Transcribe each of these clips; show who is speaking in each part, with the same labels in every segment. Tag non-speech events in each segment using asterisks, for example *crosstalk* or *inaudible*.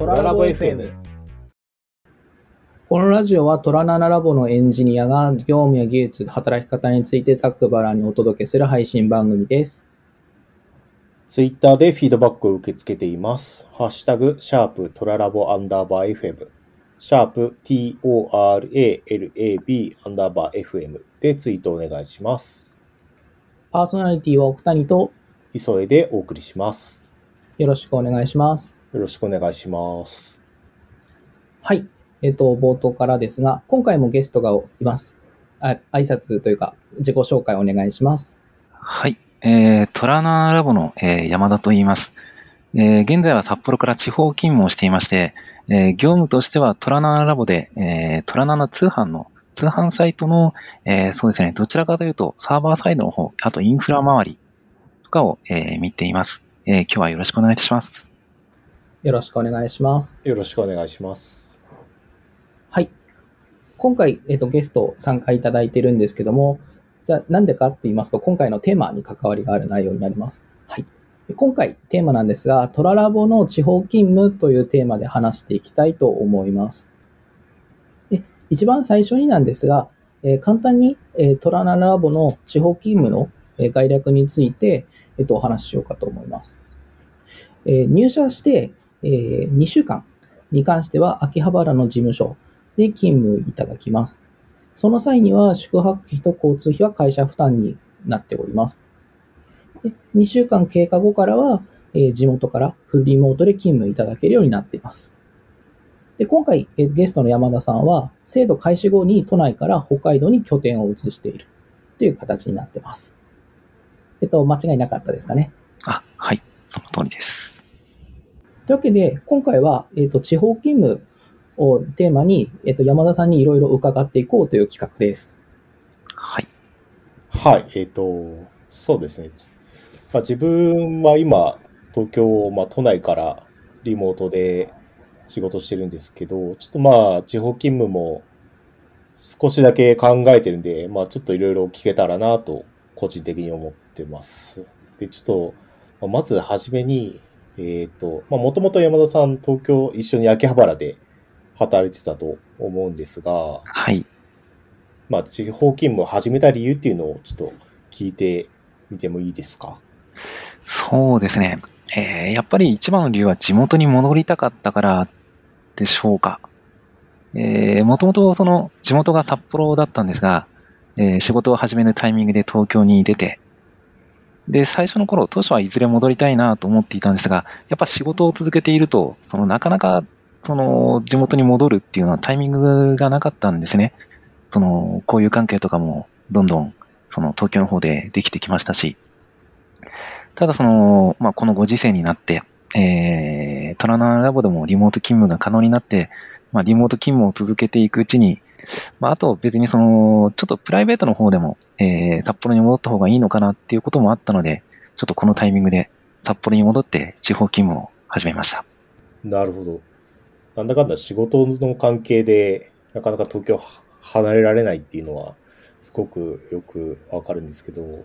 Speaker 1: トララボ FM。
Speaker 2: このラジオはトラナナラボのエンジニアが業務や技術、働き方についてざっくばらんにお届けする配信番組です。
Speaker 1: ツイッターでフィードバックを受け付けています。ハッシュタグ、シャープトララボアンダーバー FM、シャープ TORALAB アンダーバー FM でツイートお願いします。
Speaker 2: パーソナリティは奥谷と
Speaker 1: 急いでお送りします。
Speaker 2: よろしくお願いします。
Speaker 1: よろしくお願いします。
Speaker 2: はい。えっ、と、冒頭からですが、今回もゲストがいます。あ挨拶というか、自己紹介お願いします。
Speaker 3: はい。えー、トラナーラボの、えー山田と言います。えー現在は札幌から地方勤務をしていまして、えー業務としてはトラナーラボで、えートラナナ通販の、通販サイトの、えーそうですね、どちらかというとサーバーサイドの方、あとインフラ周りとかを、えー見ています。えー今日はよろしくお願いいたします。
Speaker 2: よろしくお願いします。
Speaker 1: よろしくお願いします。
Speaker 2: はい。今回、えっ、と、ゲスト参加いただいてるんですけども、じゃあ、なんでかって言いますと、今回のテーマに関わりがある内容になります。はい。で今回、テーマなんですが、トララボの地方勤務というテーマで話していきたいと思います。で一番最初になんですが、えー簡単に、えートラナラボの地方勤務の、えー概略について、えっと、お話ししようかと思います。えー入社して、え2週間に関しては、秋葉原の事務所で勤務いただきます。その際には、宿泊費と交通費は会社負担になっております。で2週間経過後からは、えー地元からフルリモートで勤務いただけるようになっています。で今回、えーゲストの山田さんは、制度開始後に都内から北海道に拠点を移しているという形になっています。えっと、間違いなかったですかね？
Speaker 3: あ、はい。その通りです。
Speaker 2: というわけで、今回は、えっと、地方勤務をテーマに、えっと、山田さんにいろいろ伺っていこうという企画です。
Speaker 3: はい。
Speaker 1: はい、えっ、と、そうですね。まあ、自分は今、東京、まあ、都内からリモートで仕事してるんですけど、ちょっとまあ、地方勤務も少しだけ考えてるんで、まあ、ちょっといろいろ聞けたらなと、個人的に思ってます。で、ちょっと、まずはじめに、えっ、と、まあ、もともと山田さん、東京一緒に秋葉原で働いてたと思うんですが、
Speaker 3: はい。
Speaker 1: まあ、地方勤務を始めた理由っていうのをちょっと聞いてみてもいいですか？
Speaker 3: そうですね。えーやっぱり一番の理由は地元に戻りたかったからでしょうか。えー、もともとその地元が札幌だったんですが、えー仕事を始めるタイミングで東京に出て、で、最初の頃、当初はいずれ戻りたいなと思っていたんですが、やっぱ仕事を続けていると、そのなかなか、その地元に戻るっていうのはタイミングがなかったんですね。その、交友関係とかもどんどん、その東京の方でできてきましたし、ただその、まあ、このご時世になって、えー、トラナラボでもリモート勤務が可能になって、まあ、リモート勤務を続けていくうちに、まあ、あと別にその、ちょっとプライベートの方でも、えー、札幌に戻った方がいいのかなっていうこともあったので、ちょっとこのタイミングで札幌に戻って地方勤務を始めました。
Speaker 1: なるほど。なんだかんだ仕事の関係で、なかなか東京は離れられないっていうのは、すごくよくわかるんですけど、
Speaker 3: うん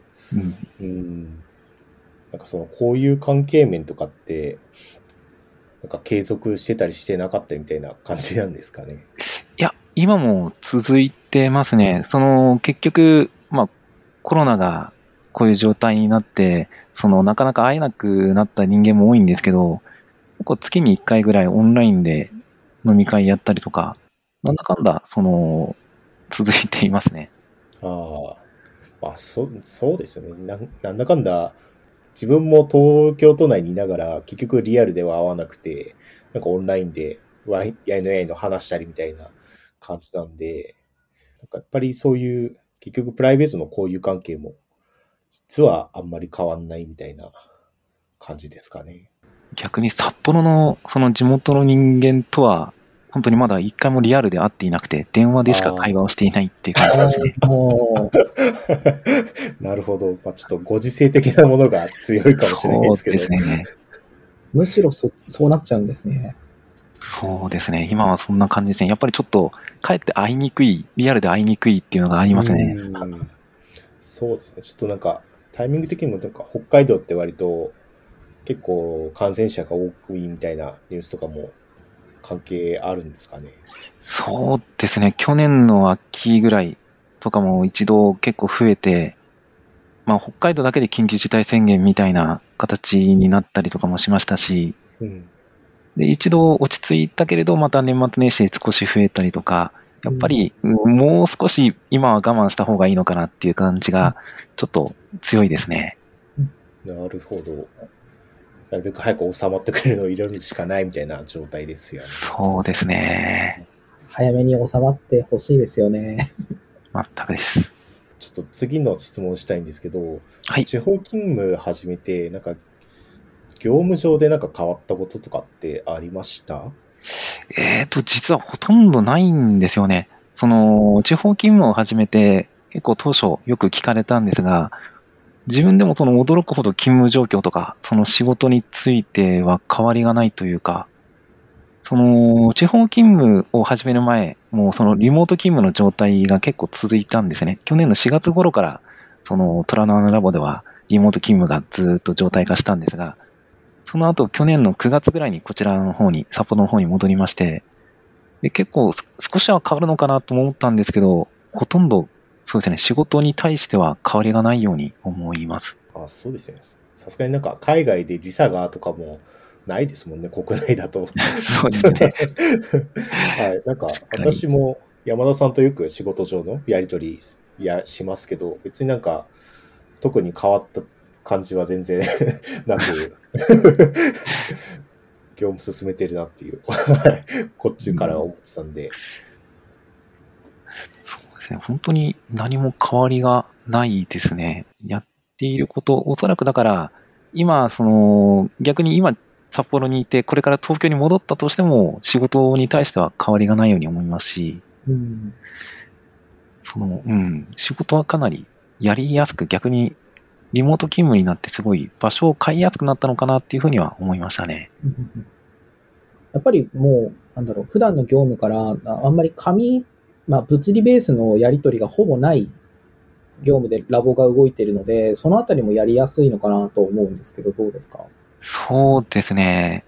Speaker 1: うん。なんかその、こういう関係面とかって、なんか継続してたりしてなかったりみたいな感じなんですかね。
Speaker 3: 今も続いてますね。その、結局、まあ、コロナがこういう状態になって、その、なかなか会えなくなった人間も多いんですけど、結構月に1回ぐらいオンラインで飲み会やったりとか、なんだかんだ、その、続いていますね。
Speaker 1: ああ、まあ、そ、そうですよね。なんなんだかんだ、自分も東京都内にいながら、結局リアルでは会わなくて、なんかオンラインで、ワイやいのやいの話したりみたいな感じなんで、なんかやっぱりそういう、結局プライベートの交友関係も、実はあんまり変わんないみたいな感じですかね。
Speaker 3: 逆に札幌の、その地元の人間とは、本当にまだ一回もリアルで会っていなくて、電話でしか会話をしていないっていう感じですね。
Speaker 2: もう、
Speaker 1: なるほど。まあ、ちょっとご時世的なものが強いかもしれないですけど。
Speaker 3: そうですね。
Speaker 2: むしろそそうなっちゃうんですね。
Speaker 3: そうですね。今はそんな感じですね。やっぱりちょっと、かえって会いにくい、リアルで会いにくいっていうのがありますね。
Speaker 1: うんそうですね。ちょっとなんか、タイミング的にもなんか北海道って割と結構感染者が多いみたいなニュースとかも関係あるんですかね。
Speaker 3: そうですね。去年の秋ぐらいとかも一度結構増えて、まあ北海道だけで緊急事態宣言みたいな形になったりとかもしましたし、
Speaker 1: うん。
Speaker 3: で、一度落ち着いたけれど、また年末年始で少し増えたりとか、やっぱり、うんもう少し今は我慢した方がいいのかなっていう感じが、ちょっと強いですね。
Speaker 1: なるほど。なるべく早く収まってくれるのを入れるしかないみたいな状態ですよね。
Speaker 3: そうですね。
Speaker 2: 早めに収まってほしいですよね。
Speaker 3: 全くです。
Speaker 1: ちょっと次の質問したいんですけど、
Speaker 3: はい。
Speaker 1: 地方勤務始めて、なんか、業務上でなんか変わったこととかってありました？
Speaker 3: えーと、実はほとんどないんですよね。その、地方勤務を始めて、結構当初よく聞かれたんですが、自分でもその驚くほど勤務状況とか、その仕事については変わりがないというか、その、地方勤務を始める前、もうそのリモート勤務の状態が結構続いたんですね。去年の4月頃から、そのトラナーのラボではリモート勤務がずっと状態化したんですが、その後去年の9月ぐらいにこちらの方に、札幌の方に戻りまして、で結構す少しは変わるのかなと思ったんですけど、ほとんどそうですね、仕事に対しては変わりがないように思います。
Speaker 1: あ、そうですね。さすがになんか海外で時差がとかもないですもんね、国内だと。
Speaker 3: そうですね。*laughs*
Speaker 1: はい。なんか私も山田さんとよく仕事上のやりとりやしますけど、別になんか特に変わった感じは全然 *laughs* なく、業務進めてるなっていう、は *laughs* いこっちから思ってたんで、
Speaker 3: そうですね。本当に何も変わりがないですね。やっていること、おそらくだから、今、その、逆に今、札幌にいて、これから東京に戻ったとしても、仕事に対しては変わりがないように思いますし、
Speaker 2: うん。
Speaker 3: その、うん、仕事はかなりやりやすく、逆にリモート勤務になってすごい場所を変えやすくなったのかなっていうふうには思いましたね。
Speaker 2: やっぱりもう、なんだろう、普段の業務からああんまり紙、まあ物理ベースのやり取りがほぼない業務でラボが動いているので、そのあたりもやりやすいのかなと思うんですけど、どうですか？
Speaker 3: そうですね。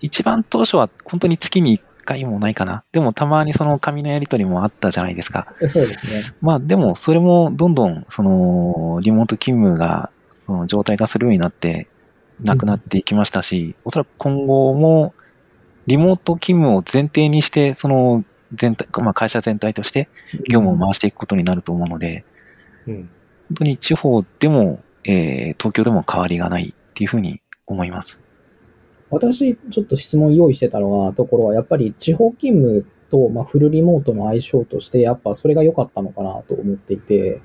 Speaker 3: 一番当初は本当に月に1回もないかな。でもたまにその紙のやり取りもあったじゃないですか。
Speaker 2: えそうですね。
Speaker 3: まあでもそれもどんどんそのリモート勤務がその状態化するようになってなくなっていきましたし、おそらく今後もリモート勤務を前提にしてその全体、まあ会社全体として業務を回していくことになると思うので、
Speaker 1: うん。
Speaker 3: 本当に地方でも、えー東京でも変わりがないっていうふうに思います。
Speaker 2: 私、ちょっと質問用意してたのは、ところは、やっぱり地方勤務と、まあ、フルリモートの相性として、やっぱそれが良かったのかなと思っていて、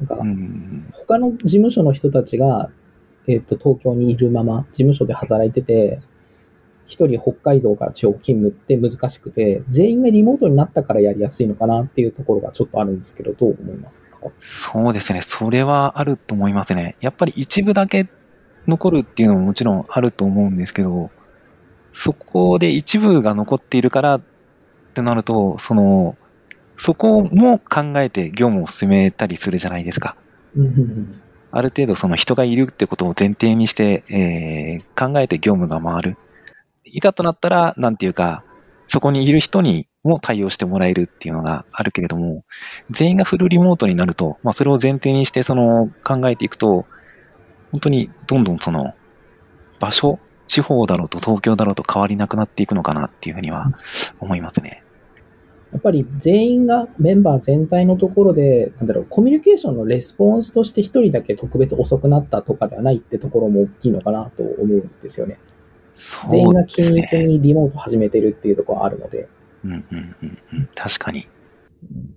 Speaker 2: なんか、他の事務所の人たちが、えっ、と、東京にいるまま事務所で働いてて、一人北海道から地方勤務って難しくて、全員がリモートになったからやりやすいのかなっていうところがちょっとあるんですけど、どう思いますか？
Speaker 3: そうですね。それはあると思いますね。やっぱり一部だけ残るっていうのももちろんあると思うんですけど、そこで一部が残っているからってなると、その、そこも考えて業務を進めたりするじゃないですか。ある程度その人がいるってことを前提にして、えー考えて業務が回る。いざとなったら、なんていうか、そこにいる人にも対応してもらえるっていうのがあるけれども、全員がフルリモートになると、まあそれを前提にしてその考えていくと、本当にどんどんその場所、地方だろうと東京だろうと変わりなくなっていくのかなっていうふうには思いますね。
Speaker 2: やっぱり全員がメンバー全体のところで、なんだろう、コミュニケーションのレスポンスとして一人だけ特別遅くなったとかではないってところも大きいのかなと思うんですよね。
Speaker 3: そう
Speaker 2: 全員が均一にリモート始めてるっていうところはあるので、
Speaker 3: うんうんうんうん。確かに。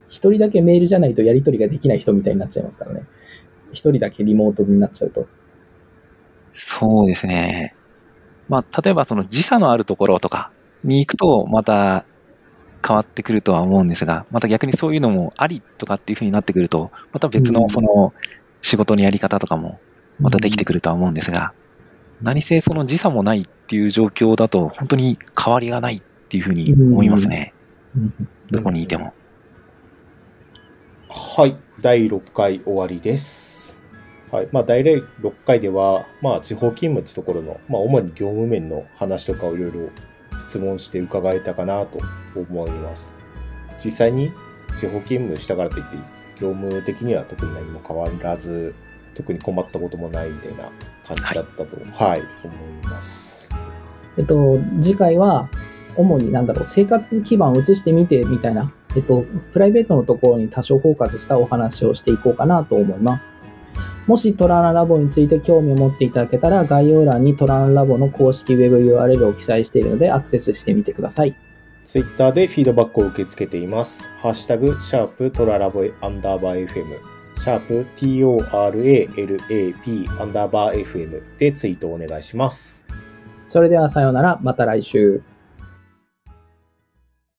Speaker 2: 一人だけメールじゃないとやり取りができない人みたいになっちゃいますからね。一人だけリモートになっちゃうと。
Speaker 3: そうですね。まあ、例えばその時差のあるところとかに行くと、また変わってくるとは思うんですが、また逆にそういうのもありとかっていう風になってくると、また別
Speaker 2: うん
Speaker 3: のその仕事のやり方とかもまたできてくるとは思うんですが、何せその時差もないっていう状況だと、本当に変わりがないっていう風に思いますね。
Speaker 2: うん
Speaker 3: どこにいても。
Speaker 1: はい。第6回終わりです。はい。まあ、第6回では、まあ、地方勤務ってところの、まあ、主に業務面の話とかをいろいろ質問して伺えたかなと思います。実際に地方勤務したからといって、業務的には特に何も変わらず、特に困ったこともないみたいな感じだったと、はい、思います。
Speaker 2: えっと、次回は、主になんだろう、生活基盤を移してみてみたいな、えっと、プライベートのところに多少フォーカスしたお話をしていこうかなと思います。もしトラーナラボについて興味を持っていただけたら、概要欄にトラーナラボの公式ウェブ URL を記載しているので、アクセスしてみてください。
Speaker 1: ツイッターでフィードバックを受け付けています。ハッシュタグ、シャープトララボアンダーバー FM、シャープ TORALAP アンダーバー FM でツイートをお願いします。
Speaker 2: それではさようなら、また来週。